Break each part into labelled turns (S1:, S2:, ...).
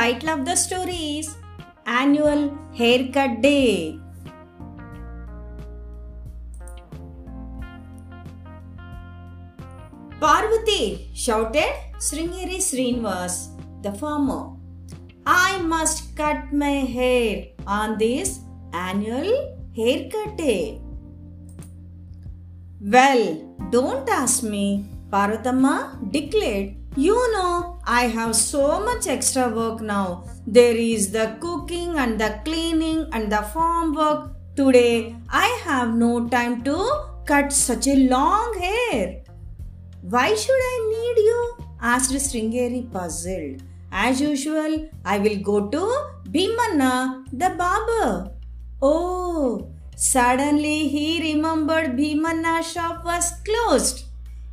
S1: title of the story is Annual Haircut Day. Parvati shouted Sringeri Srinivas, the farmer. I must cut my hair on this annual haircut day. Well, don't ask me, Parvatamma declared. You know, I have so much extra work now. There is the cooking and the cleaning and the farm work. Today, I have no time to cut such a long hair. Why should I need you? asked Sringeri puzzled. As usual, I will go to Bhimanna, the barber. Oh, suddenly he remembered Bhimanna's shop was closed.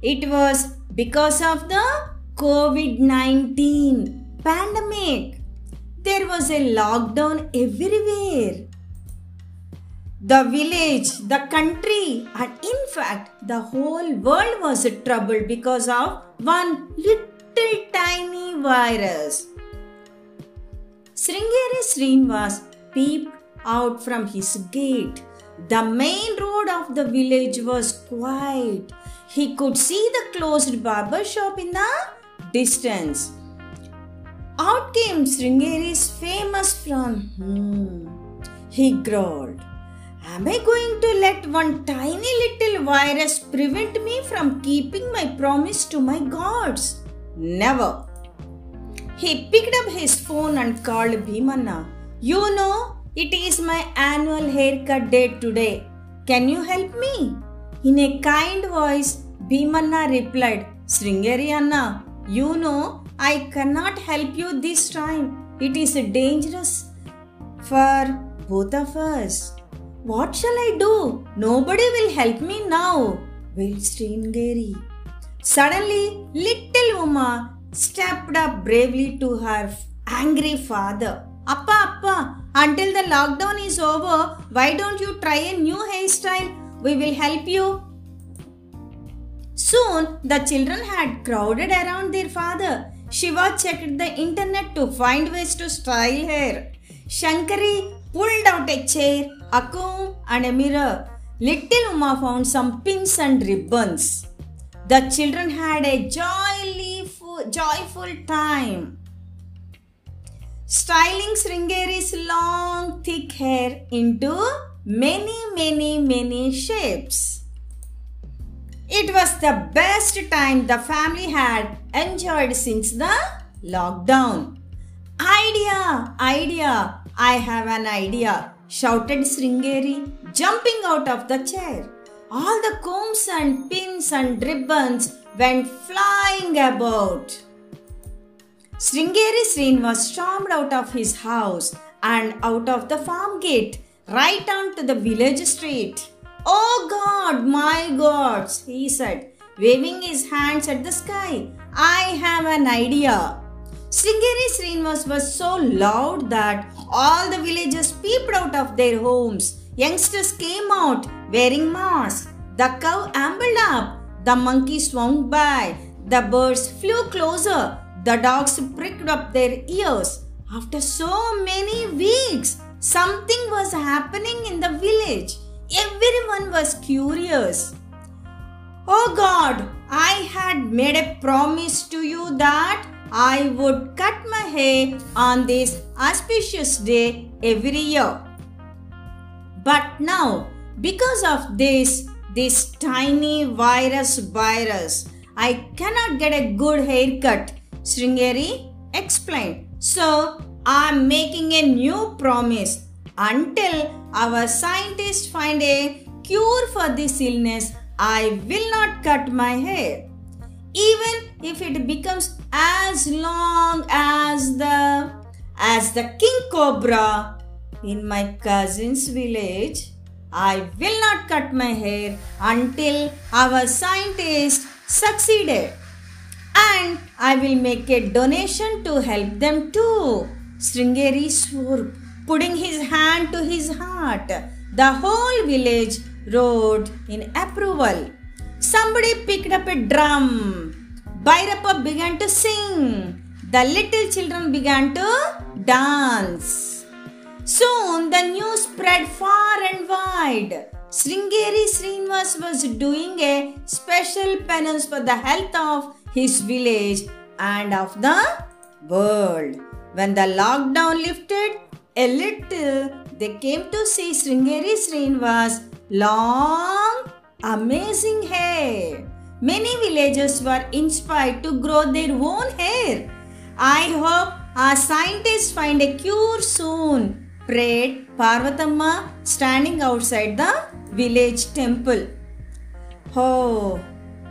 S1: It was because of the COVID 19 pandemic. There was a lockdown everywhere. The village, the country, and in fact, the whole world was in trouble because of one little tiny virus. Sringeri Srinivas peeped out from his gate. The main road of the village was quiet. He could see the closed barber shop in the distance. Out came Sringeri's famous frown. Hmm. He growled. Am I going to let one tiny little virus prevent me from keeping my promise to my gods? Never. He picked up his phone and called Bhimanna. You know, it is my annual haircut day today. Can you help me? In a kind voice, Bhimanna replied, Sringeri Anna, you know, I cannot help you this time. It is dangerous for both of us. What shall I do? Nobody will help me now, wailed Sringeri. Suddenly, little Uma stepped up bravely to her angry father. Appa, Appa, until the lockdown is over, why don't you try a new hairstyle? We will help you. Soon, the children had crowded around their father. Shiva checked the internet to find ways to style hair. Shankari pulled out a chair, a comb, and a mirror. Little Uma found some pins and ribbons. The children had a joyful, joyful time. Styling Sringeri's long, thick hair into many, many, many shapes. It was the best time the family had enjoyed since the lockdown. Idea! Idea! I have an idea! shouted Sringeri, jumping out of the chair. All the combs and pins and ribbons went flying about. Sringeri Srinivas stormed out of his house and out of the farm gate, right onto the village street. Oh God, my gods, he said, waving his hands at the sky. I have an idea. Sringeri Srinivas was so loud that all the villagers peeped out of their homes. Youngsters came out wearing masks. The cow ambled up. The monkey swung by. The birds flew closer. The dogs pricked up their ears. After so many weeks, something was happening in the village. Everyone was curious. Oh God, I had made a promise to you that I would cut my hair on this auspicious day every year. But now, because of this, this tiny virus virus, I cannot get a good haircut, Sringeri explained. So, I'm making a new promise. Until our scientists find a cure for this illness, I will not cut my hair. Even if it becomes as long as the as the king cobra in my cousin's village, I will not cut my hair until our scientists succeeded. And I will make a donation to help them too. Sringeri swore, putting his hand to his heart. The whole village roared in approval. Somebody picked up a drum. Bhairappa began to sing. the little children began to dance. Soon the news spread far and wide. Sringeri Srinivas was doing a special penance for the health of his village and of the world. When the lockdown lifted a little, they came to see Sringeri Srinivas long, amazing hair. Many villagers were inspired to grow their own hair. I hope our scientists find a cure soon, prayed Parvatamma standing outside the village temple. Oh,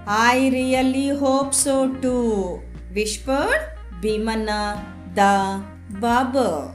S1: I really hope so too, whispered Bhimanna the barber.